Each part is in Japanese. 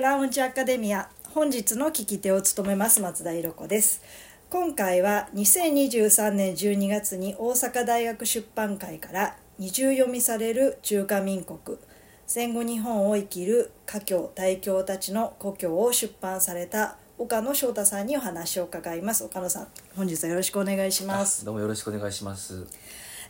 クラウンジアカデミア本日の聞き手を務めます松田色子です。今回は2023年12月に大阪大学出版会から二重読みされる中華民国戦後日本を生きる華僑大教たちの故郷を出版された岡野翔太さんにお話を伺います。岡野さん本日はよろしくお願いします。どうもよろしくお願いします。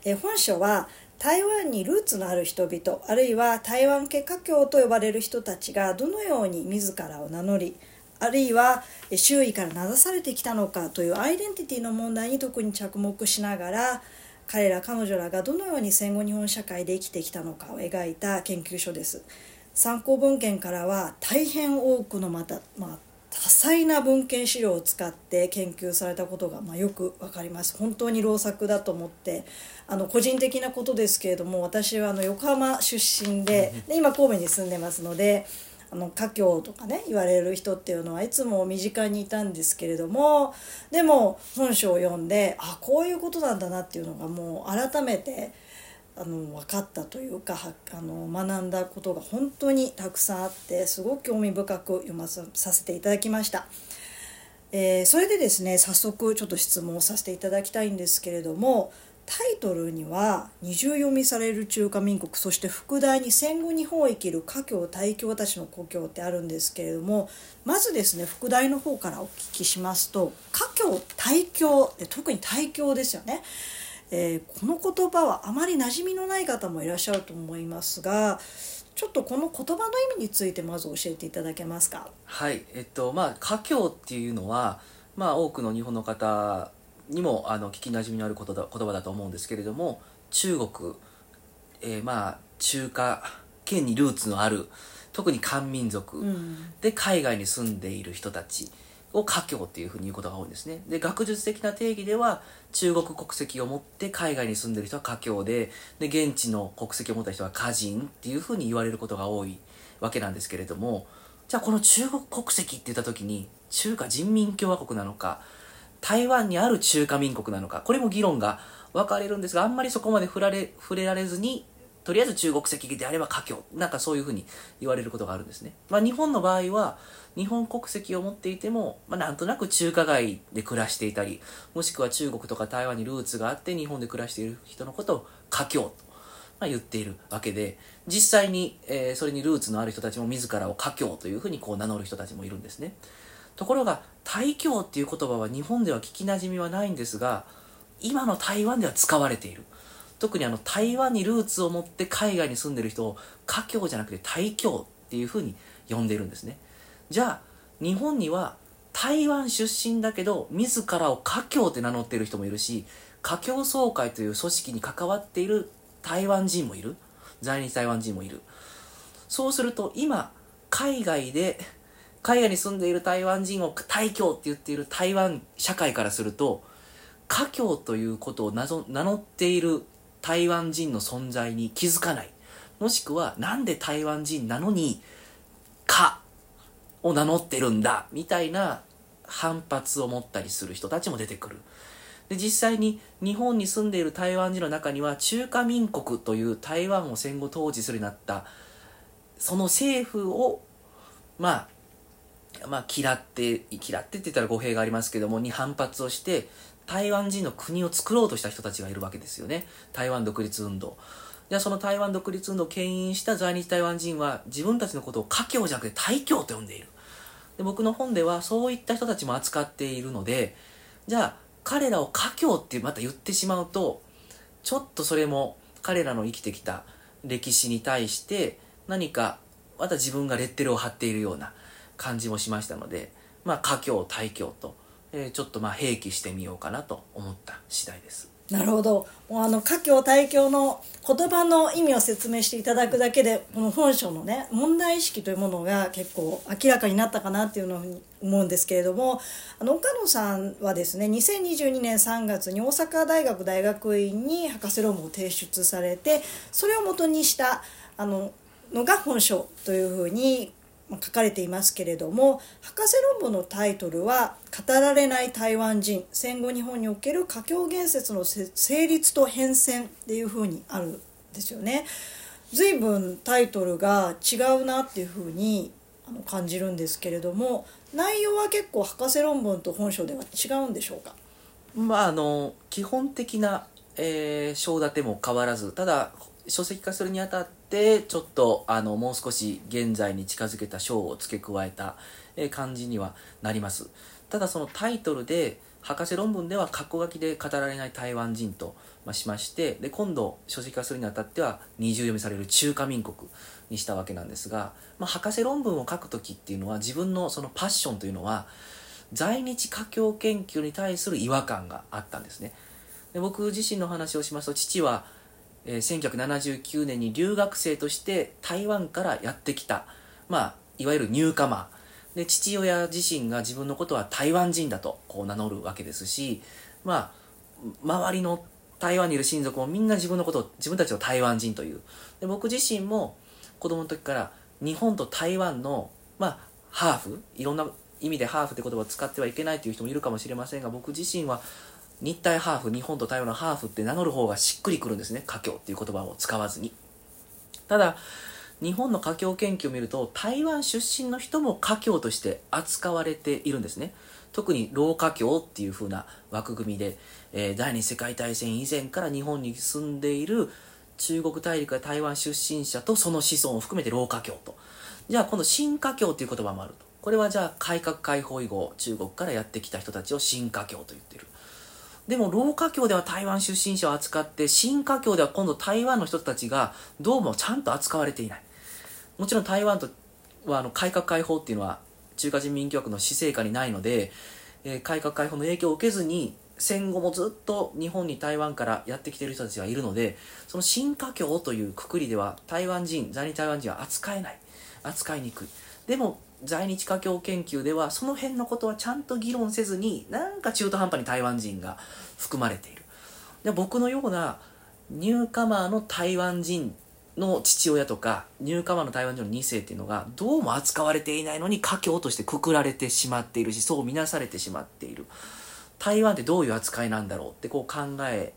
え本書は台湾にルーツのある人々あるいは台湾系華僑と呼ばれる人たちがどのように自らを名乗りあるいは周囲から名指されてきたのかというアイデンティティの問題に特に着目しながら彼ら彼女らがどのように戦後日本社会で生きてきたのかを描いた研究所です。参考文献からは大変多くのまた、まあ、多彩な文献資料を使って研究されたことが、まあ、よく分かります。本当に老作だと思ってあの個人的なことですけれども私はあの横浜出身でで今神戸に住んでますのであの華僑とかね言われる人っていうのはいつも身近にいたんですけれどもでも本書を読んであこういうことなんだなっていうのがもう改めてあの分かったというかあの学んだことが本当にたくさんあってすごく興味深く読ませさせていただきました。えー、それでですね早速ちょっと質問をさせていただきたいんですけれどもタイトルには二重読みされる中華民国そして副題に戦後日本を生きる華僑大教たちの故郷ってあるんですけれどもまずですね副題の方からお聞きしますと華僑大教特に大教ですよね。えー、この言葉はあまり馴染みのない方もいらっしゃると思いますがちょっとこの言葉の意味についてまず教えていただけますか？はいえっとまあ華僑っていうのはまあ多くの日本の方にもあの聞きなじみのある言葉だと思うんですけれども中国、えー、まあ中華圏にルーツのある特に漢民族で海外に住んでいる人たちを華僑っていうふうに言うことが多いんですね。で学術的な定義では中国国籍を持って海外に住んでる人は華僑でで現地の国籍を持った人は華人っていうふうに言われることが多いわけなんですけれどもじゃあこの中国国籍って言った時に中華人民共和国なのか台湾にある中華民国なのかこれも議論が分かれるんですがあんまりそこまで触られ触れられずにとりあえず中国籍であれば華僑。なんかそういうふうに言われることがあるんですね、まあ、日本の場合は日本国籍を持っていても、まあ、なんとなく中華街で暮らしていたりもしくは中国とか台湾にルーツがあって日本で暮らしている人のことを華僑と、まあ、言っているわけで実際に、えー、それにルーツのある人たちも自らを華僑というふうにこう名乗る人たちもいるんですね。ところが大教っていう言葉は日本では聞きなじみはないんですが今の台湾では使われている。特にあの台湾にルーツを持って海外に住んでる人を華僑じゃなくて大教っていうふうに呼んでるんですね。じゃあ日本には台湾出身だけど自らを華僑って名乗ってる人もいるし華僑総会という組織に関わっている台湾人もいる。在日台湾人もいる。そうすると今海外で海外に住んでいる台湾人を大教って言っている台湾社会からすると華僑ということを名乗っている台湾人の存在に気づかない。もしくはなんで台湾人なのに「か」を名乗ってるんだみたいな反発を持ったりする人たちも出てくる。で実際に日本に住んでいる台湾人の中には中華民国という台湾を戦後統治するようになったその政府をまあまあ嫌って嫌ってって言ったら語弊がありますけどもに反発をして台湾人の国を作ろうとした人たちがいるわけですよね。台湾独立運動。じゃあその台湾独立運動を牽引した在日台湾人は自分たちのことを華僑じゃなくて大教と呼んでいる。で僕の本ではそういった人たちも扱っているのでじゃあ彼らを華僑ってまた言ってしまうとちょっとそれも彼らの生きてきた歴史に対して何かまた自分がレッテルを貼っているような感じもしましたのでまあ華僑大教と。えー、ちょっとまあ併記してみようかなと思った次第です。なるほどもうあの華僑大教の言葉の意味を説明していただくだけでこの本書のね問題意識というものが結構明らかになったかなっていうのを思うんですけれどもあの岡野さんはですね2022年3月に大阪大学大学院に博士論文を提出されてそれをもとにしたあののが本書というふうに書かれていますけれども博士論文のタイトルは「語られない台湾人戦後日本における華僑言説の成立と変遷」っていうふうにあるんですよね。随分タイトルが違うなっていうふうに感じるんですけれども内容は結構博士論文と本書では違うんでしょうか？まああの基本的なえー、章立ても変わらずただ書籍化するにあたってちょっとあのもう少し現在に近づけた章を付け加えた、え、感じにはなります。ただそのタイトルで博士論文では括弧書きで語られない台湾人と、ま、しましてで今度書籍化するにあたっては二重読みされる中華民国にしたわけなんですが、まあ、博士論文を書く時っていうのは自分のそのパッションというのは在日華僑研究に対する違和感があったんですね。で僕自身の話をしますと父は、えー、1979年に留学生として台湾からやってきた、まあ、いわゆるニューカマ。ーで父親自身が自分のことは台湾人だとこう名乗るわけですし、まあ、周りの台湾にいる親族もみんな自分のことを自分たちを台湾人という。で僕自身も子供の時から日本と台湾の、まあ、ハーフいろんな意味でハーフって言葉を使ってはいけないという人もいるかもしれませんが僕自身は日体ハーフ日本と台湾のハーフって名乗る方がしっくりくるんですね。華僑っていう言葉を使わずに。ただ日本の華僑研究を見ると台湾出身の人も華僑として扱われているんですね。特に老華僑っていう風な枠組みで、えー、第二次世界大戦以前から日本に住んでいる中国大陸や台湾出身者とその子孫を含めて老華僑と。じゃあこの新華僑っていう言葉もあると。これはじゃあ改革開放以後中国からやってきた人たちを新華僑と言ってる。でも、老華僑では台湾出身者を扱って、新華僑では今度台湾の人たちがどうもちゃんと扱われていない。もちろん台湾とはあの改革開放っていうのは中華人民共和国の施政下にないので、えー、改革開放の影響を受けずに戦後もずっと日本に台湾からやってきている人たちがいるのでその新華僑というくくりでは台湾人在日台湾人は扱えない扱いにくいでも在日華僑研究ではその辺のことはちゃんと議論せずになんか中途半端に台湾人が含まれている。で僕のようなニューカマーの台湾人の父親とかニューカマーの台湾人の2世っていうのがどうも扱われていないのに華僑としてくくられてしまっているしそう見なされてしまっている。台湾ってどういう扱いなんだろうってこう考え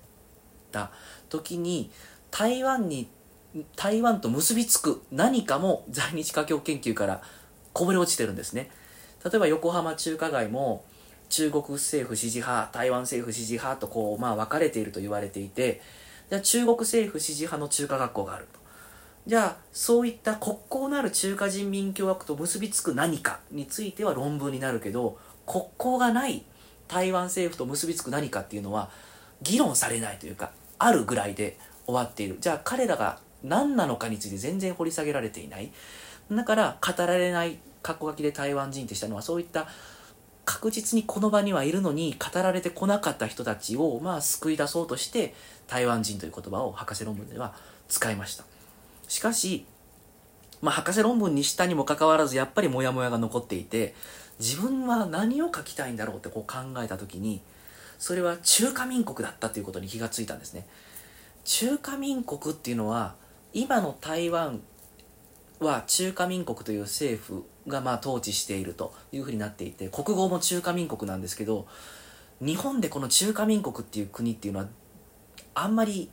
た時に台湾に台湾と結びつく何かも在日華僑研究からこぼれ落ちてるんですね。例えば横浜中華街も中国政府支持派台湾政府支持派とこう、まあ、分かれていると言われていてじゃあ中国政府支持派の中華学校があると。じゃあそういった国交のある中華人民共和国と結びつく何かについては論文になるけど国交がない台湾政府と結びつく何かっていうのは議論されないというかあるぐらいで終わっている。じゃあ彼らが何なのかについて全然掘り下げられていない。だから語られない過去書きで台湾人ってしたのはそういった確実にこの場にはいるのに語られてこなかった人たちをまあ救い出そうとして台湾人という言葉を博士論文では使いました。しかし、まあ、博士論文にしたにもかかわらずやっぱりモヤモヤが残っていて自分は何を書きたいんだろうってこう考えた時にそれは中華民国だったということに気がついたんですね。中華民国っていうのは今の台湾は中華民国という政府がまあ統治しているというふうになっていて国語も中華民国なんですけど日本でこの中華民国っていう国っていうのはあんまり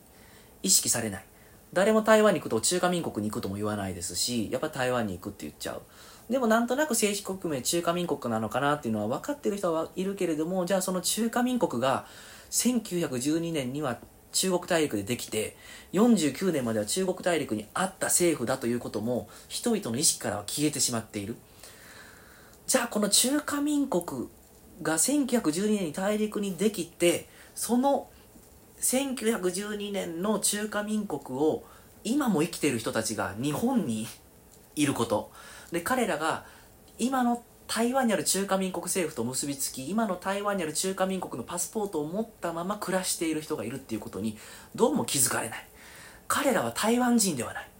意識されない。誰も台湾に行くと中華民国に行くとも言わないですしやっぱ台湾に行くって言っちゃう。でもなんとなく正式国名中華民国なのかなっていうのは分かってる人はいるけれどもじゃあその中華民国が1912年には中国大陸でできて49年までは中国大陸にあった政府だということも人々の意識からは消えてしまっている。じゃあこの中華民国が1912年に大陸にできてその1912年の中華民国を今も生きている人たちが日本にいること。で彼らが今の台湾にある中華民国政府と結びつき今の台湾にある中華民国のパスポートを持ったまま暮らしている人がいるっていうことにどうも気づかれない。彼らは台湾人ではない。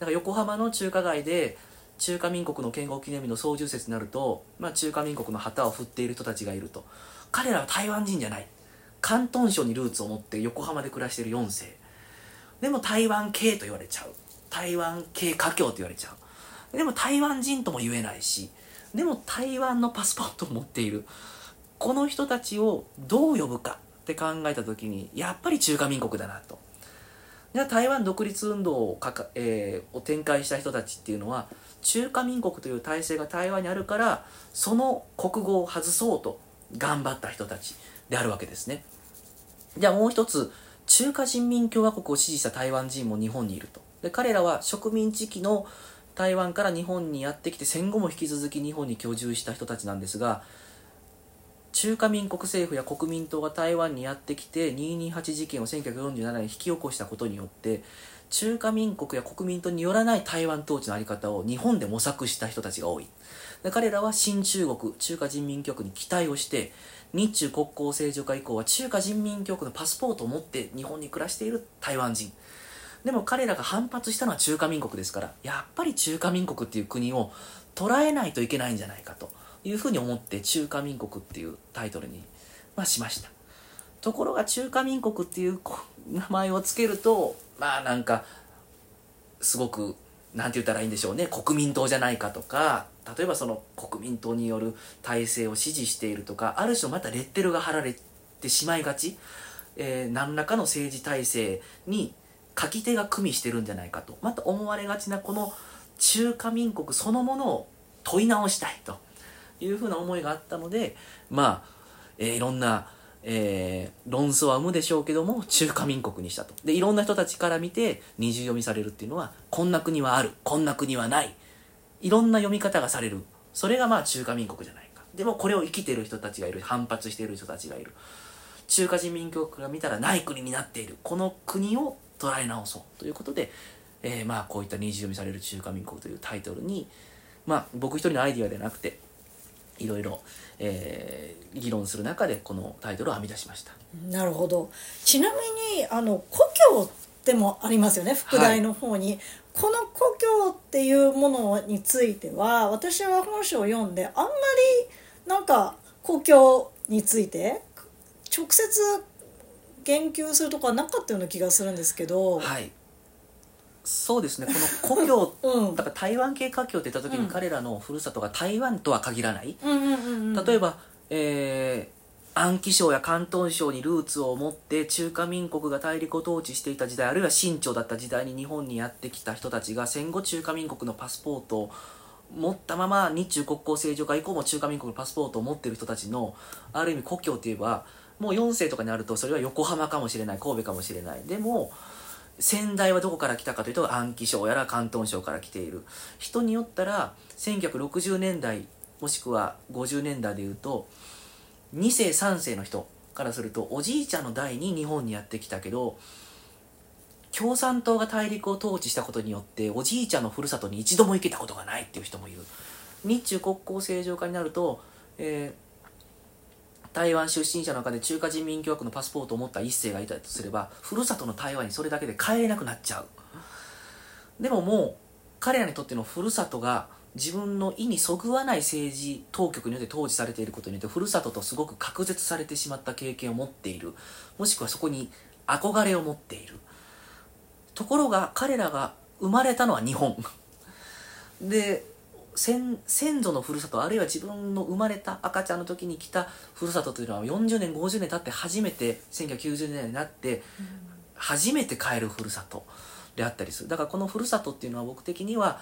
だから横浜の中華街で中華民国の建国記念日の総重節になると、まあ、中華民国の旗を振っている人たちがいると。彼らは台湾人じゃない。広東省にルーツを持って横浜で暮らしている4世。でも台湾系と言われちゃう。台湾系華僑と言われちゃう。でも台湾人とも言えないしでも台湾のパスポートを持っている。この人たちをどう呼ぶかって考えた時にやっぱり中華民国だなと。じゃあ台湾独立運動をかか、えー、を展開した人たちっていうのは中華民国という体制が台湾にあるからその国語を外そうと頑張った人たちであるわけですね。じゃあもう一つ中華人民共和国を支持した台湾人も日本にいると。で彼らは植民地期の台湾から日本にやってきて戦後も引き続き日本に居住した人たちなんですが中華民国政府や国民党が台湾にやってきて228事件を1947年に引き起こしたことによって中華民国や国民党によらない台湾統治の在り方を日本で模索した人たちが多い。で彼らは新中国中華人民局に期待をして日中国交正常化以降は中華人民局のパスポートを持って日本に暮らしている台湾人。でも彼らが反発したのは中華民国ですからやっぱり中華民国っていう国を捉えないといけないんじゃないかというふうに思って中華民国っていうタイトルに、まあ、しました。ところが中華民国っていう名前を付けるとまあなんかすごく何て言ったらいいんでしょうね国民党じゃないかとか例えばその国民党による体制を支持しているとかある種またレッテルが貼られてしまいがち、えー、何らかの政治体制に書き手が組みしてるんじゃないかと。また思われがちなこの中華民国そのものを問い直したいと。いうふうな思いがあったのでまあ、えー、いろんなえー、論争は生むでしょうけども中華民国にしたと。でいろんな人たちから見て二重読みされるっていうのはこんな国はあるこんな国はない。いろんな読み方がされる。それがまあ中華民国じゃないか。でもこれを生きてる人たちがいる。反発している人たちがいる。中華人民共和国が見たらない国になっている。この国を捉え直そうということで、えー、まあこういった二重読みされる中華民国というタイトルにまあ僕一人のアイディアではなくていろいろ、えー、議論する中でこのタイトルを編み出しました。なるほど。ちなみにあの故郷でもありますよね副題の方に、はい、この故郷っていうものについては私は本書を読んであんまりなんか故郷について直接言及するとこはなかったような気がするんですけど、はい、そうですね。この故郷、うん、だから台湾系華僑って言った時に彼らのふるさとが台湾とは限らない、例えば、えー、安徽省や広東省にルーツを持って中華民国が大陸を統治していた時代あるいは清朝だった時代に日本にやってきた人たちが戦後中華民国のパスポートを持ったまま日中国交正常化以降も中華民国のパスポートを持っている人たちのある意味故郷といえばもう4世とかにあるとそれは横浜かもしれない神戸かもしれない。でも先代はどこから来たかというと安徽省やら広東省から来ている。人によったら1960年代もしくは50年代でいうと2世3世の人からするとおじいちゃんの代に日本にやってきたけど共産党が大陸を統治したことによっておじいちゃんのふるさとに一度も行けたことがないっていう人もいる。日中国交正常化になると、え台湾出身者の中で中華人民共和国のパスポートを持った一世がいたとすればふるさとの台湾にそれだけで帰れなくなっちゃう。でももう彼らにとってのふるさとが自分の意にそぐわない政治当局によって統治されていることによってふるさととすごく隔絶されてしまった経験を持っている。もしくはそこに憧れを持っている。ところが彼らが生まれたのは日本。で先先祖のふるさとあるいは自分の生まれた赤ちゃんの時に来たふるさとというのは40年50年経って初めて1990年代になって、初めて帰るふるさとであったりする。だからこのふるさとっていうのは僕的には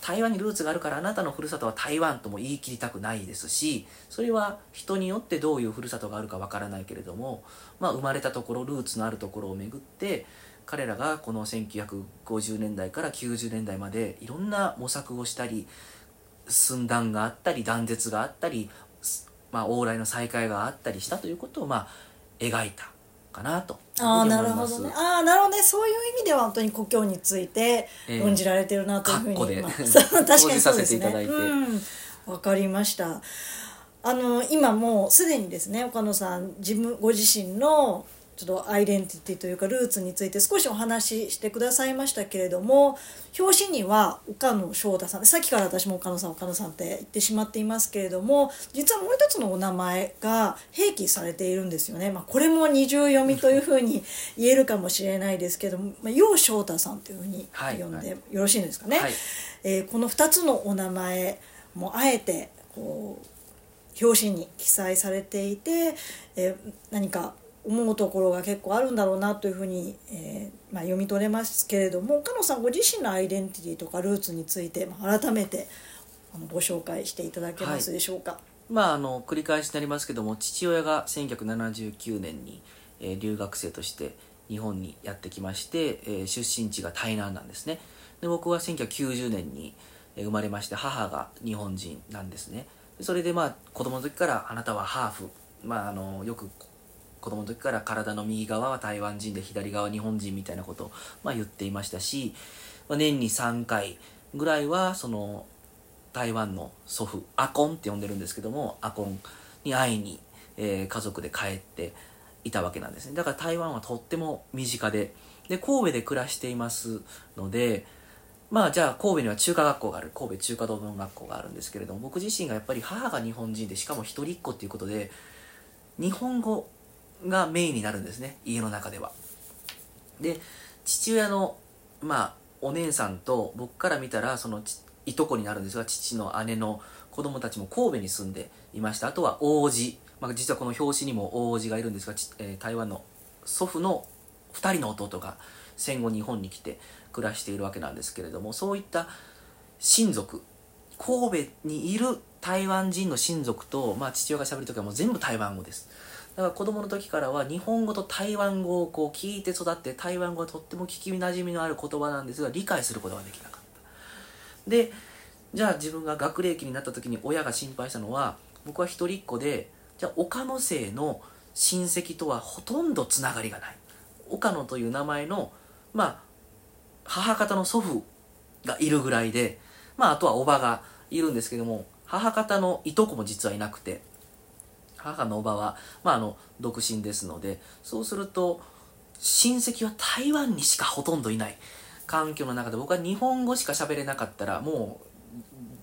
台湾にルーツがあるからあなたのふるさとは台湾とも言い切りたくないですしそれは人によってどういうふるさとがあるかわからないけれども、まあ、生まれたところルーツのあるところを巡って彼らがこの1950年代から90年代までいろんな模索をしたり寸断があったり断絶があったり、まあ、往来の再会があったりしたということを、まあ、描いたかなと。ああなるほどね。ああなるほどね。そういう意味では本当に故郷について論じられてるなというふうに、えー、まあ、確かにそうですね。わ、うん、かりました。あの今もうすでにですね岡野さん自分ご自身のちょっとアイデンティティというかルーツについて少しお話ししてくださいましたけれども表紙には岡野翔太さんさっきから私も岡野さん岡野さんって言ってしまっていますけれども実はもう一つのお名前が併記されているんですよね、まあ、これも二重読みというふうに言えるかもしれないですけども、まあ、楊翔太さんというふうに呼んでよろしいんですかね。はい、えー、この2つのお名前もあえてこう表紙に記載されていて、えー、何か思うところが結構あるんだろうなというふうに、えーまあ、読み取れますけれども加野さんご自身のアイデンティティとかルーツについて、改めてあのご紹介していただけますでしょうか？まあ、あの繰り返しになりますけども父親が1979年に、えー留学生として日本にやってきまして、えー出身地が台南なんですね。で僕は1990年に生まれまして母が日本人なんですね。それでまあ子供の時からあなたはハーフ、まあ、あのよく子供の時から体の右側は台湾人で左側は日本人みたいなことを、まあ、言っていましたし、まあ、年に3回ぐらいはその台湾の祖父アコンって呼んでるんですけどもアコンに会いに、えー家族で帰っていたわけなんですね。だから台湾はとっても身近でで神戸で暮らしていますのでまあじゃあ神戸には中華学校がある神戸中華道文学校があるんですけれども僕自身がやっぱり母が日本人でしかも一人っ子っていうことで日本語がメインになるんですね。家の中では。で父親のまあお姉さんと僕から見たらそのいとこになるんですが父の姉の子供たちも神戸に住んでいました。あとは王子、まあ、実はこの表紙にも王子がいるんですが、えー台湾の祖父の2人の弟が戦後日本に来て暮らしているわけなんですけれどもそういった親族。神戸にいる台湾人の親族と、まあ、父親がしゃべる時はもう全部台湾語です。から子供の時からは日本語と台湾語をこう聞いて育って台湾語はとっても聞きなじみのある言葉なんですが理解することができなかった。でじゃあ自分が学齢期になった時に親が心配したのは僕は一人っ子でじゃあ岡野姓の親戚とはほとんどつながりがない。岡野という名前のまあ母方の祖父がいるぐらいでまああとはおばがいるんですけども母方のいとこも実はいなくて。母のおばは、まあ、あの独身ですのでそうすると親戚は台湾にしかほとんどいない。環境の中で僕は日本語しか喋れなかったらも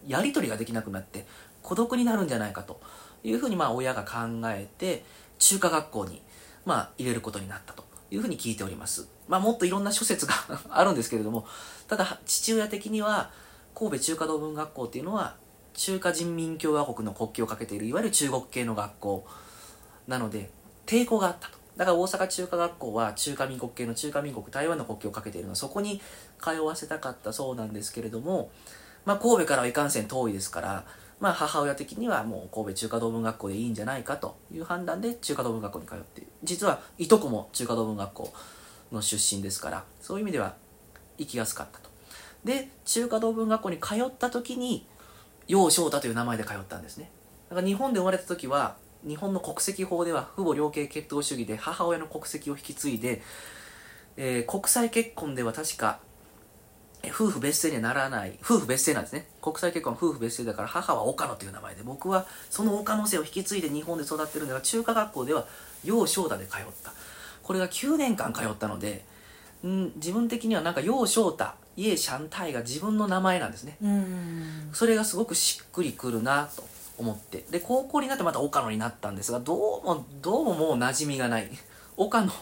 うやり取りができなくなって孤独になるんじゃないかと。いうふうにまあ親が考えて中華学校にまあ入れることになったと。いうふうに聞いております。まあもっといろんな諸説が あるんですけれどもただ父親的には神戸中華道文学校っていうのは中華人民共和国の国旗をかけているいわゆる中国系の学校。なので抵抗があったと。だから大阪中華学校は中華民国系の中華民国台湾の国旗をかけているのはそこに通わせたかったそうなんですけれども、まあ、神戸からはいかんせん遠いですから、まあ、母親的にはもう神戸中華道文学校でいいんじゃないかという判断で中華道文学校に通っている。実はいとこも中華道文学校の出身ですからそういう意味では行きやすかったと。で中華道文学校に通った時に楊翔太という名前で通ったんですね。だから日本で生まれた時は日本の国籍法では父母両系血統主義で母親の国籍を引き継いで、えー国際結婚では確か夫婦別姓にはならない夫婦別姓なんですね。国際結婚は夫婦別姓だから母は岡野という名前で僕はその岡野姓を引き継いで日本で育ってるんだが中華学校では楊翔太で通った。これが9年間通ったのでん自分的にはなんか楊翔太イエシャンタイが自分の名前なんですね。うん。それがすごくしっくりくるなと思って。で高校になってまた岡野になったんですがどうもどうももう馴染みがない。岡野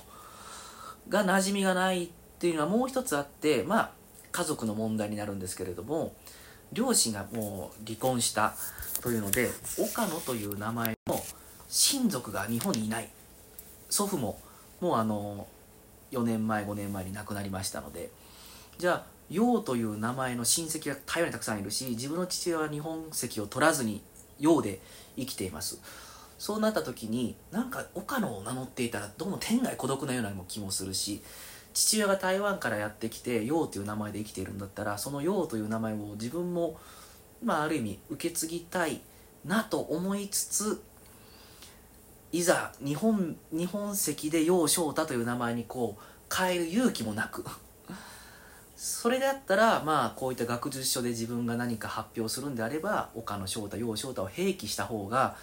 が馴染みがないっていうのはもう一つあってまあ家族の問題になるんですけれども両親がもう離婚したというので岡野という名前の親族が日本にいない。祖父ももうあの4年前5年前に亡くなりましたので。じゃあ楊という名前の親戚が台湾にたくさんいるし自分の父親は日本籍を取らずに楊で生きています。そうなった時になんか岡野を名乗っていたらどうも天涯孤独なような気もするし父親が台湾からやってきて楊という名前で生きているんだったらその楊という名前を自分もまあある意味受け継ぎたいなと思いつついざ日本日本籍で楊翔太という名前にこう変える勇気もなくそれであったらまあこういった学術書で自分が何か発表するんであれば岡野翔太楊翔太を併記した方が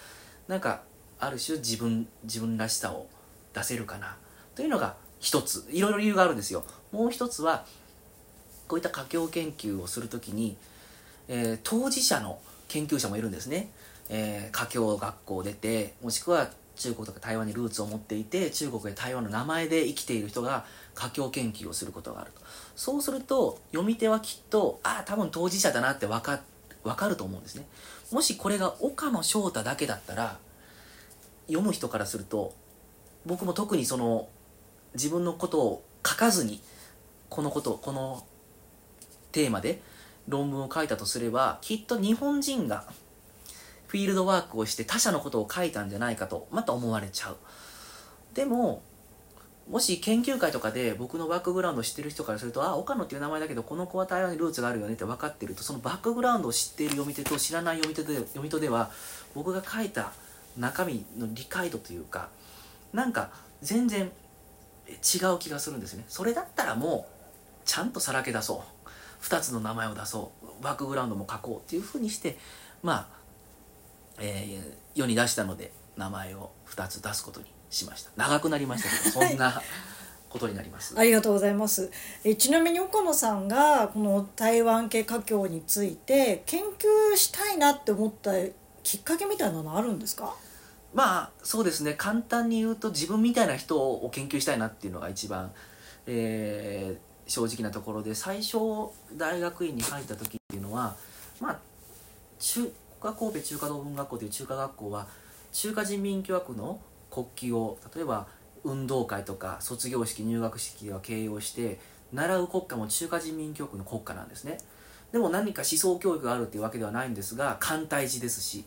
なんかある種自分自分らしさを出せるかな。というのが一つ。いろいろ理由があるんですよ。もう一つはこういった華僑研究をするときに、えー当事者の研究者もいるんですね、えー華僑学校を出てもしくは中国とか台湾にルーツを持っていて中国や台湾の名前で生きている人が華僑研究をすることがあると。そうすると読み手はきっとああ多分当事者だなって分か分かると思うんですね。もしこれが岡野翔太だけだったら読む人からすると僕も特にその自分のことを書かずにこのことこのテーマで論文を書いたとすればきっと日本人がフィールドワークをして他者のことを書いたんじゃないかとまた思われちゃう。でももし研究会とかで僕のバックグラウンドを知ってる人からするとあ岡野っていう名前だけどこの子は台湾にルーツがあるよねって分かってるとそのバックグラウンドを知っている読み手と知らない読み手で読み手では僕が書いた中身の理解度というかなんか全然違う気がするんですねそれだったらもうちゃんとさらけ出そう。2つの名前を出そう。バックグラウンドも書こうっていうふうにしてまあ、えー、世に出したので名前を2つ出すことに。しました。長くなりましたけどそんなことになります。ありがとうございます。えちなみに岡野さんがこの台湾系華僑について研究したいなって思ったきっかけみたいなのあるんですか？まあそうですね。簡単に言うと自分みたいな人を研究したいなっていうのが一番、えー、正直なところで最初大学院に入った時っていうのはまあ中華神戸中華道文学校という中華学校は中華人民共和国の国旗を例えば運動会とか卒業式入学式では形容して習う国家も中華人民共和国の国家なんですね。でも何か思想教育があるっていうわけではないんですが簡体字ですし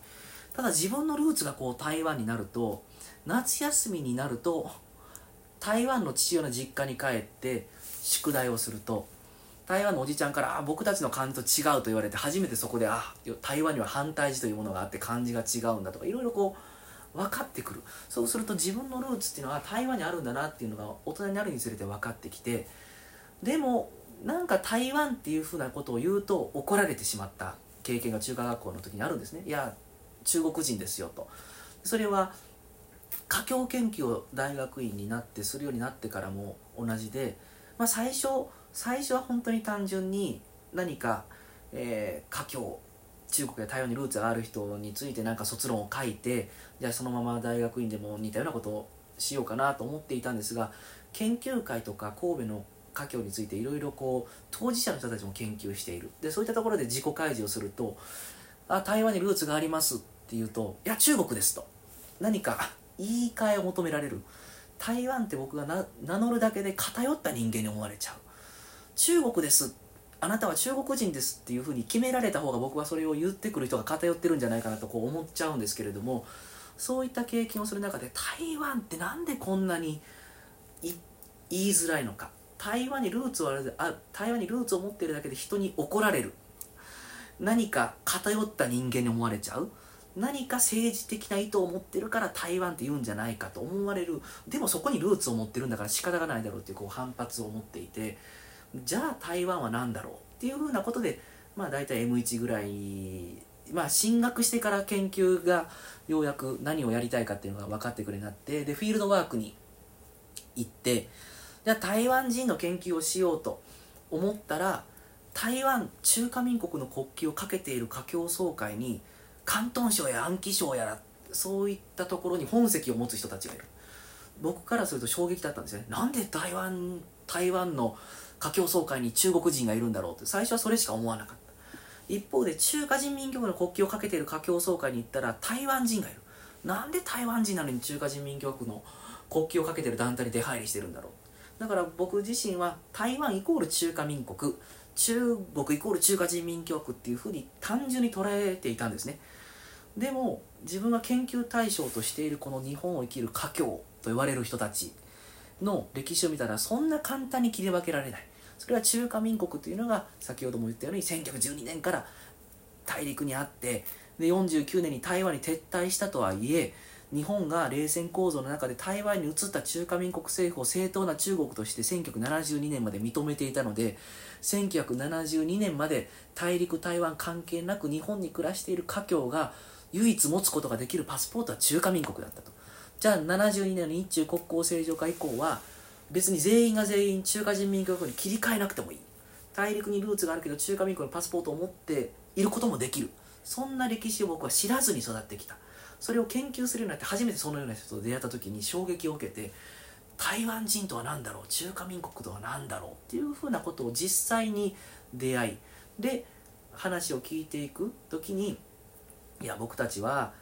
ただ自分のルーツがこう台湾になると夏休みになると台湾の父親の実家に帰って宿題をすると台湾のおじちゃんから「あ僕たちの漢字と違う」と言われて初めてそこで「あ台湾には反対字というものがあって漢字が違うんだ」とかいろいろこう分かってくる。そうすると自分のルーツっていうのは台湾にあるんだなっていうのが大人になるにつれて分かってきてでもなんか台湾っていうふうなことを言うと怒られてしまった経験が中華学校の時にあるんですね。いや中国人ですよと。それは華僑研究を大学院になってするようになってからも同じで、まあ、最初最初は本当に単純に何か、えー、華僑中国や台湾にルーツがある人についてなんか卒論を書いてじゃあそのまま大学院でも似たようなことをしようかなと思っていたんですが研究会とか神戸の華僑についていろいろこう当事者の人たちも研究している。でそういったところで自己開示をするとあ台湾にルーツがありますっていうといや中国ですと。何か言い換えを求められる。台湾って僕が名乗るだけで偏った人間に思われちゃう。中国です。あなたは中国人ですっていうふうに決められた方が僕はそれを言ってくる人が偏ってるんじゃないかなとこう思っちゃうんですけれどもそういった経験をする中で台湾ってなんでこんなに言いづらいのか。台湾にルーツをあ台湾にルーツを持っているだけで人に怒られる。何か偏った人間に思われちゃう。何か政治的な意図を持ってるから台湾って言うんじゃないかと思われる。でもそこにルーツを持ってるんだから仕方がないだろうっていうこう反発を持っていて。じゃあ台湾は何だろうっていうふうなことでまあ大体 M1 ぐらいまあ進学してから研究がようやく何をやりたいかっていうのが分かってくるようになってでフィールドワークに行ってじゃあ台湾人の研究をしようと思ったら台湾中華民国の国旗をかけている華僑総会に広東省や安徽省やらそういったところに本籍を持つ人たちがいる。僕からすると衝撃だったんですよね。なんで台湾台湾の華僑総会に中国人がいるんだろうって。最初はそれしか思わなかった。一方で中華人民共和国の国旗をかけている華僑総会に行ったら台湾人がいる。なんで台湾人なのに中華人民共和国の国旗をかけてる団体に出入りしてるんだろう。だから僕自身は台湾イコール中華民国中国イコール中華人民共和国っていうふうに単純に捉えていたんですね。でも自分が研究対象としているこの日本を生きる華僑と言われる人たちの歴史を見たらそんな簡単に切り分けられない。それは中華民国というのが先ほども言ったように1912年から大陸にあってで49年に台湾に撤退したとはいえ日本が冷戦構造の中で台湾に移った中華民国政府を正当な中国として1972年まで認めていたので1972年まで大陸台湾関係なく日本に暮らしている華僑が唯一持つことができるパスポートは中華民国だったと。じゃあ72年の日中国交正常化以降は別に全員が全員中華人民共和国に切り替えなくてもいい。大陸にルーツがあるけど中華民国のパスポートを持っていることもできる。そんな歴史を僕は知らずに育ってきた。それを研究するようになって初めてそのような人と出会った時に衝撃を受けて台湾人とは何だろう？中華民国とは何だろう？っていうふうなことを実際に出会い。で話を聞いていく時にいや僕たちは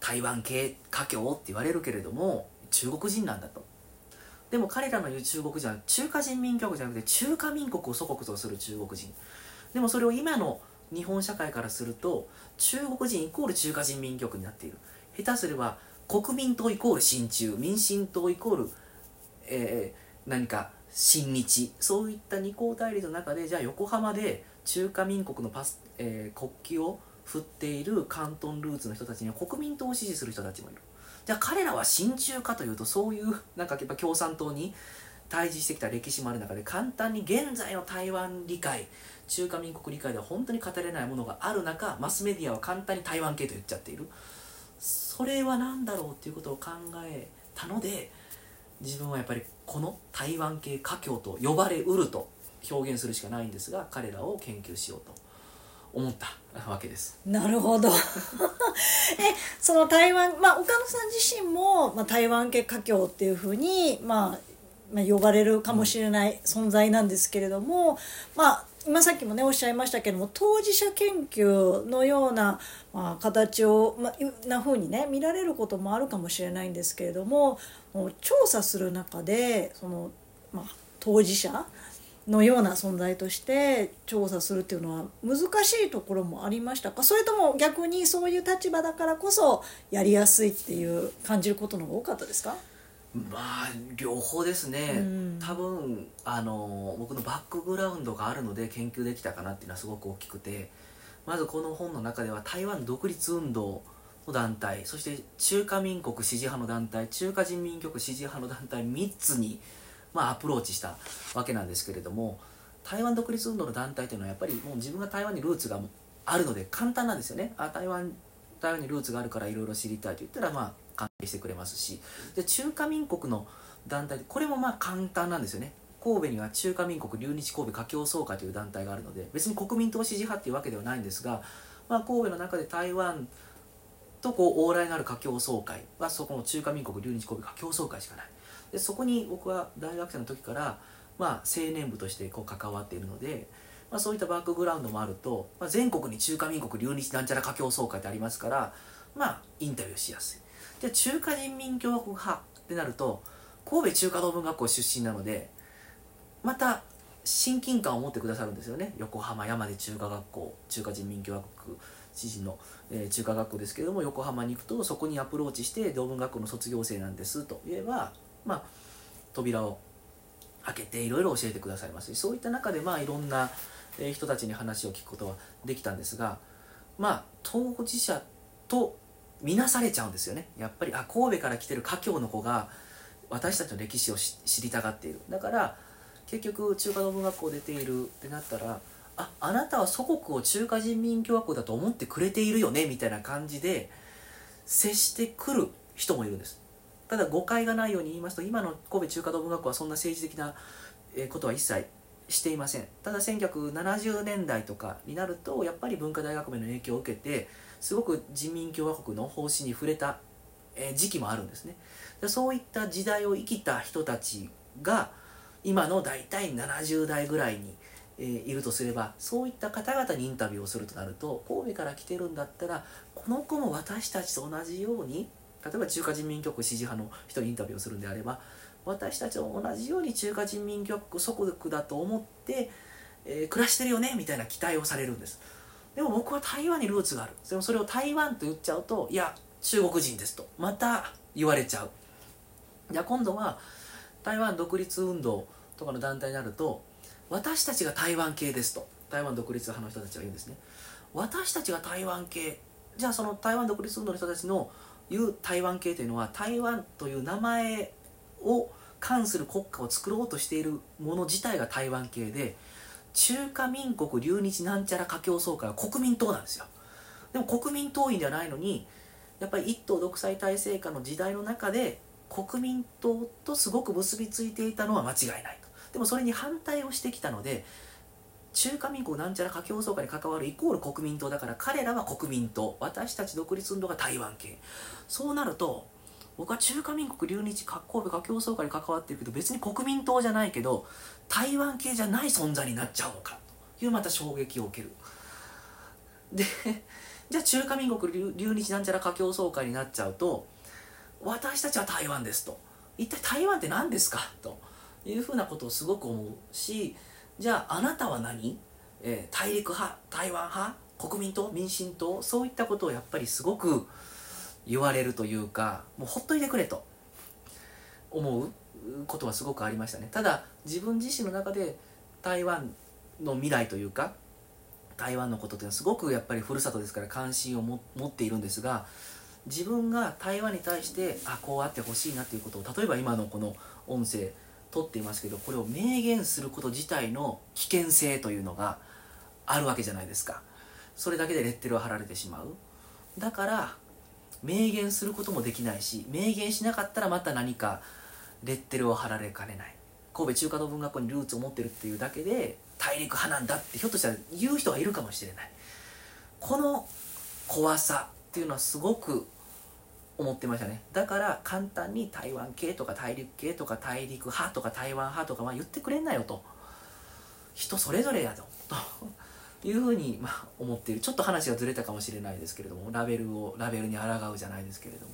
台湾系華僑って言われるけれども中国人なんだと。でも彼らの言う中国人は中華人民共和国じゃなくて中華民国を祖国とする中国人。でもそれを今の日本社会からすると中国人イコール中華人民共和国になっている。下手すれば国民党イコール親中民進党イコール、えー、何か親日。そういった二項対立の中でじゃあ横浜で中華民国のパス、えー、国旗を振っている関東ルーツの人たちには国民党を支持する人たちもいる。じゃあ彼らは親中かというとそういう なんかやっぱ共産党に対峙してきた歴史もある中で簡単に現在の台湾理解中華民国理解では本当に語れないものがある中マスメディアは簡単に台湾系と言っちゃっている。それは何だろうっていうことを考えたので自分はやっぱりこの台湾系華僑と呼ばれうると表現するしかないんですが彼らを研究しようと思った。わけです。なるほど。えその台湾まあ岡野さん自身も、まあ、台湾系華僑っていうふうに、まあ、まあ呼ばれるかもしれない存在なんですけれども、まあ今さっきもねおっしゃいましたけども当事者研究のような、まあ、形を、まあ、な風にね見られることもあるかもしれないんですけれども調査する中でその、まあ、当事者のような存在として調査するっていうのは難しいところもありましたか？それとも逆にそういう立場だからこそやりやすいっていう感じることの方が多かったですか？まあ両方ですね、うん、多分あの僕のバックグラウンドがあるので研究できたかなっていうのはすごく大きくてまずこの本の中では台湾独立運動の団体そして中華民国支持派の団体中華人民局支持派の団体3つにまあ、アプローチしたわけなんですけれども台湾独立運動の団体というのはやっぱりもう自分が台湾にルーツがあるので簡単なんですよね。あ台湾台湾にルーツがあるからいろいろ知りたいと言ったらまあ関係してくれますし。で中華民国の団体これもまあ簡単なんですよね。神戸には中華民国留日神戸華僑総会という団体があるので別に国民党支持派っていうわけではないんですが、まあ、神戸の中で台湾とこう往来のある華僑総会はそこの中華民国留日神戸華僑総会しかない。でそこに僕は大学生の時から、まあ、青年部としてこう関わっているので、まあ、そういったバックグラウンドもあると、まあ、全国に中華民国留日なんちゃら華僑総会ってありますからまあインタビューしやすい。で中華人民共和国派ってなると神戸中華同文学校出身なのでまた親近感を持ってくださるんですよね。横浜山で中華学校中華人民共和国知事の、えー、中華学校ですけれども横浜に行くとそこにアプローチして同文学校の卒業生なんですと言えばまあ、扉を開けていろいろ教えてくださいますしそういった中でまあいろんな人たちに話を聞くことはできたんですがまあ当事者と見なされちゃうんですよね。やっぱりあ神戸から来てる華僑の子が私たちの歴史を知りたがっている。だから結局中華の文学校出ているってなったらああなたは祖国を中華人民共和国だと思ってくれているよねみたいな感じで接してくる人もいるんです。ただ誤解がないように言いますと今の神戸中華道文学校はそんな政治的なことは一切していません。ただ1970年代とかになるとやっぱり文化大学名の影響を受けてすごく人民共和国の方針に触れた時期もあるんですね。そういった時代を生きた人たちが今の大体70代ぐらいに、いるとすればそういった方々にインタビューをするとなると神戸から来てるんだったらこの子も私たちと同じように例えば中華人民共和国支持派の人にインタビューをするんであれば私たちと同じように中華人民共和国祖国だと思って、えー、暮らしてるよねみたいな期待をされるんです。でも僕は台湾にルーツがある。でもそれを台湾と言っちゃうといや中国人ですと。また言われちゃう。じゃあ今度は台湾独立運動とかの団体になると私たちが台湾系ですと。台湾独立派の人たちは言うんですね。私たちが台湾系。じゃあその台湾独立運動の人たちのいう台湾系というのは台湾という名前を関する国家を作ろうとしているもの自体が台湾系で中華民国留日なんちゃら華僑総会は国民党なんですよ。でも国民党員ではないのにやっぱり一党独裁体制下の時代の中で国民党とすごく結びついていたのは間違いないと。でもそれに反対をしてきたので中華民国なんちゃら華僑総会に関わるイコール国民党だから彼らは国民党。私たち独立運動が台湾系。そうなると僕は中華民国留日神戸華僑総会に関わってるけど別に国民党じゃないけど台湾系じゃない存在になっちゃうのか。というまた衝撃を受ける。でじゃあ中華民国留日なんちゃら華僑総会になっちゃうと私たちは台湾ですと。一体台湾って何ですか？というふうなことをすごく思うしじゃああなたは何、えー、大陸派台湾派？国民党？民進党？そういったことをやっぱりすごく言われるというかもうほっといてくれと思うことはすごくありましたね。ただ自分自身の中で台湾の未来というか台湾のことっていうのはすごくやっぱりふるさとですから関心を持っているんですが自分が台湾に対してあこうあってほしいなっていうことを例えば今のこの音声取っていますけどこれを明言すること自体の危険性というのがあるわけじゃないですか。それだけでレッテルを貼られてしまう。だから明言することもできないし明言しなかったらまた何かレッテルを貼られかねない。神戸中華道文学校にルーツを持ってるっていうだけで大陸派なんだってひょっとしたら言う人がいるかもしれない。この怖さっていうのはすごく思ってましたね。だから簡単に台湾系とか大陸系とか大陸派とか台湾派とかまあ言ってくれんなよと。人それぞれやとと。いうふうにまあ思っている。ちょっと話がずれたかもしれないですけれども。ラベルをラベルに抗うじゃないですけれども、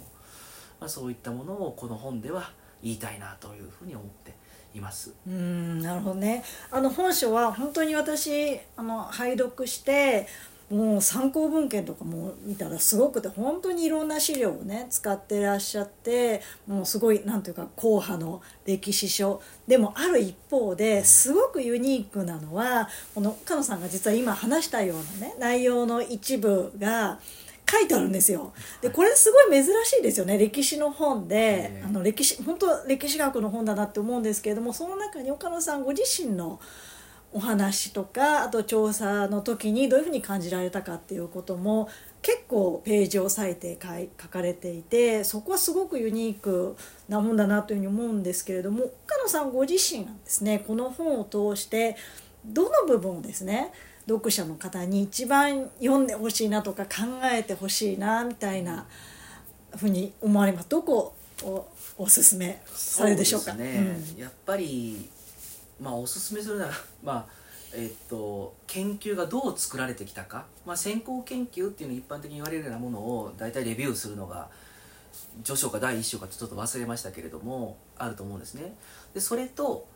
まあ、そういったものをこの本では言いたいなというふうに思っています。うんなるほどね。あの本書は本当に私あの拝読してもう参考文献とかも見たらすごくて本当にいろんな資料をね使ってらっしゃってもうすごいなんていうか硬派の歴史書でもある一方ですごくユニークなのはこの鹿野さんが実は今話したようなね内容の一部が書いてあるんですよ。でこれすごい珍しいですよね歴史の本で、あの歴史本当歴史学の本だなって思うんですけれどもその中に岡野さんご自身のお話とかあと調査の時にどういうふうに感じられたかっていうことも結構ページを割いて書かれていてそこはすごくユニークなもんだなというふうに思うんですけれども岡野さんご自身がですねこの本を通してどの部分をですね読者の方に一番読んでほしいなとか考えてほしいなみたいなふうに思われます。どこをおすすめされるでしょうか？ね。うん、やっぱりまあおすすめするならまあえっと研究がどう作られてきたか、まあ、先行研究っていうの一般的に言われるようなものを大体レビューするのが序章か第1章かちょっと忘れましたけれどもあると思うんですね。でそれと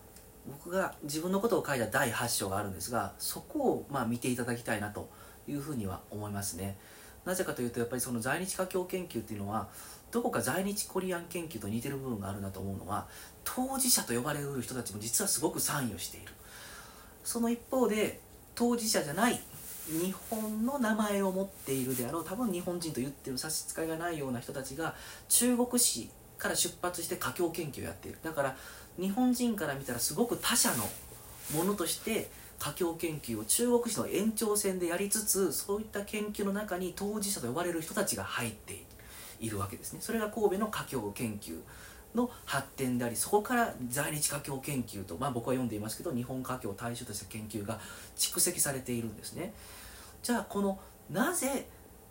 僕が自分のことを書いた第8章があるんですがそこをまあ見ていただきたいなというふうには思いますね。なぜかというとやっぱりその在日華僑研究っていうのはどこか在日コリアン研究と似てる部分があるなと思うのは当事者と呼ばれる人たちも実はすごく参与している。その一方で当事者じゃない日本の名前を持っているであろう多分日本人と言ってる差し支えがないような人たちが中国史から出発して華僑研究をやっている。だから日本人から見たらすごく他者のものとして華僑研究を中国史の延長線でやりつつそういった研究の中に当事者と呼ばれる人たちが入っているわけですね。それが神戸の華僑研究。の発展でありそこから在日華僑研究と、まあ、僕は読んでいますけど日本華僑を対象とした研究が蓄積されているんですね。じゃあこのなぜ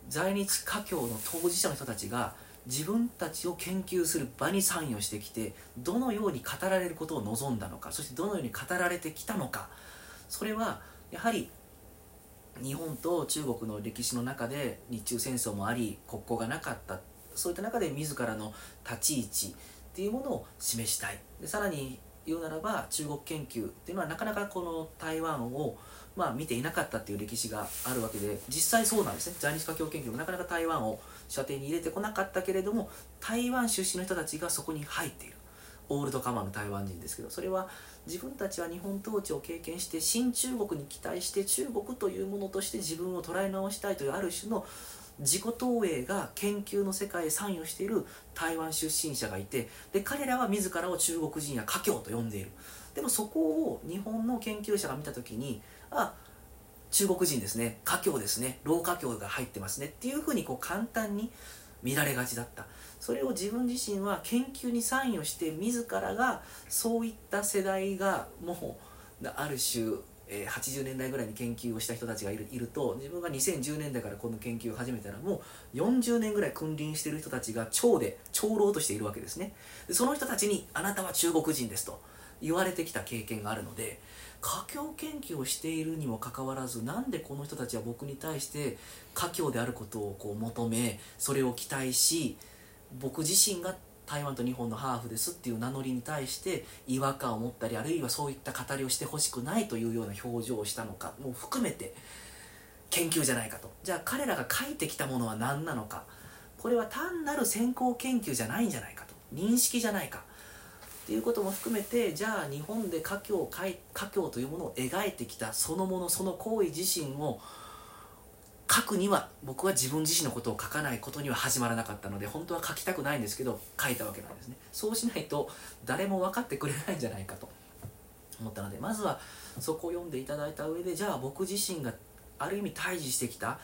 在日華僑の当事者の人たちが自分たちを研究する場に参与してきてどのように語られることを望んだのかそしてどのように語られてきたのかそれはやはり日本と中国の歴史の中で日中戦争もあり国交がなかった。そういった中で自らの立ち位置っていうものを示したい。でさらに言うならば中国研究っていうのはなかなかこの台湾をまあ見ていなかったっていう歴史があるわけで実際そうなんですね。在日華僑研究もなかなか台湾を射程に入れてこなかったけれども台湾出身の人たちがそこに入っている。オールドカマーの台湾人ですけどそれは自分たちは日本統治を経験して新中国に期待して中国というものとして自分を捉え直したいというある種の自己投影が研究の世界へ参与している台湾出身者がいてで彼らは自らを中国人や華僑と呼んでいる。でもそこを日本の研究者が見た時にあ中国人ですね華僑ですね老華僑が入ってますねっていうふうにこう簡単に見られがちだった。それを自分自身は研究に参与して自らがそういった世代がもうある種えー、80年代ぐらいに研究をした人たちがいるいると自分が2010年代からこの研究を始めたらもう40年ぐらい君臨してる人たちが長で長老としているわけですね。でその人たちに「あなたは中国人です」と言われてきた経験があるので華僑研究をしているにもかかわらずなんでこの人たちは僕に対して華僑であることをこう求めそれを期待し僕自身が台湾と日本のハーフですっていう名乗りに対して違和感を持ったりあるいはそういった語りをしてほしくないというような表情をしたのかも含めて研究じゃないかと。じゃあ彼らが書いてきたものは何なのか。これは単なる先行研究じゃないんじゃないかと。認識じゃないか。っていうことも含めてじゃあ日本で華僑を書い華僑というものを描いてきたそのものその行為自身を書くには僕は自分自身のことを書かないことには始まらなかったので本当は書きたくないんですけど書いたわけなんですね。そうしないと誰も分かってくれないんじゃないかと思ったのでまずはそこを読んでいただいた上でじゃあ僕自身がある意味対峙してきた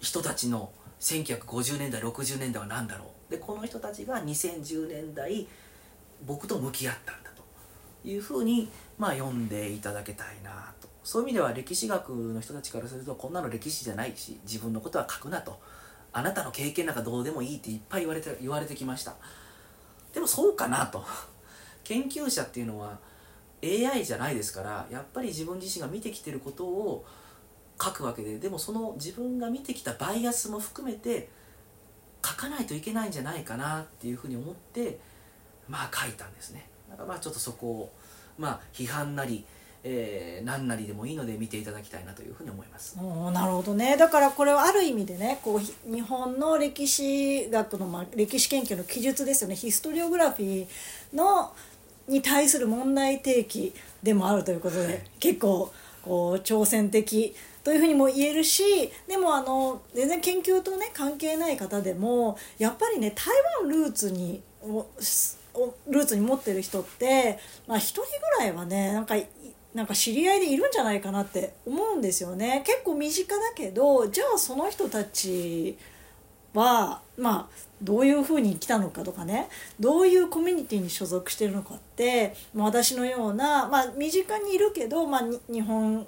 人たちの1950年代60年代は何だろう。でこの人たちが2010年代僕と向き合ったんだというふうに、まあ、読んでいただけたいなと。そういう意味では歴史学の人たちからするとこんなの歴史じゃないし自分のことは書くなと。あなたの経験なんかどうでもいいっていっぱい言われて言われてきました。でもそうかなと。研究者っていうのは AI じゃないですからやっぱり自分自身が見てきてることを書くわけででもその自分が見てきたバイアスも含めて書かないといけないんじゃないかなっていうふうに思ってまあ書いたんですね。だからまあちょっとそこをまあ批判なりえー、何なりでもいいので見ていただきたいなというふうに思います。おなるほどね。だからこれはある意味でねこう日本の歴史学の、まあ、歴史研究の記述ですよね。ヒストリオグラフィーのに対する問題提起でもあるということで、はい、結構こう挑戦的というふうにも言えるしでもあの全然研究とね関係ない方でもやっぱりね台湾ルーツにルーツに持ってる人って、まあ、1人ぐらいはねなんかなんか知り合いでいるんじゃないかなって思うんですよね。結構身近だけどじゃあその人たちはまあどういうふうに来たのかとかね。どういうコミュニティに所属してるのかって私のような、まあ、身近にいるけど、まあ、日本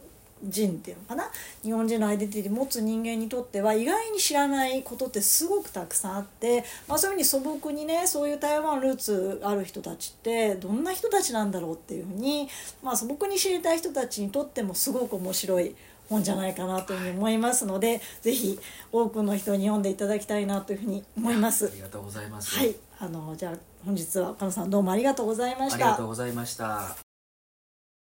人っていうのかな？日本人のアイデンティティ持つ人間にとっては意外に知らないことってすごくたくさんあって、まあ、そういうふうに素朴にねそういう台湾ルーツある人たちってどんな人たちなんだろうっていうふうに、まあ、素朴に知りたい人たちにとってもすごく面白い本じゃないかなというふうに思いますので是非多くの人に読んでいただきたいなというふうに思います。ありがとうございます。はい、あのじゃあ本日は岡野さんどうもありがとうございました。ありがとうございました。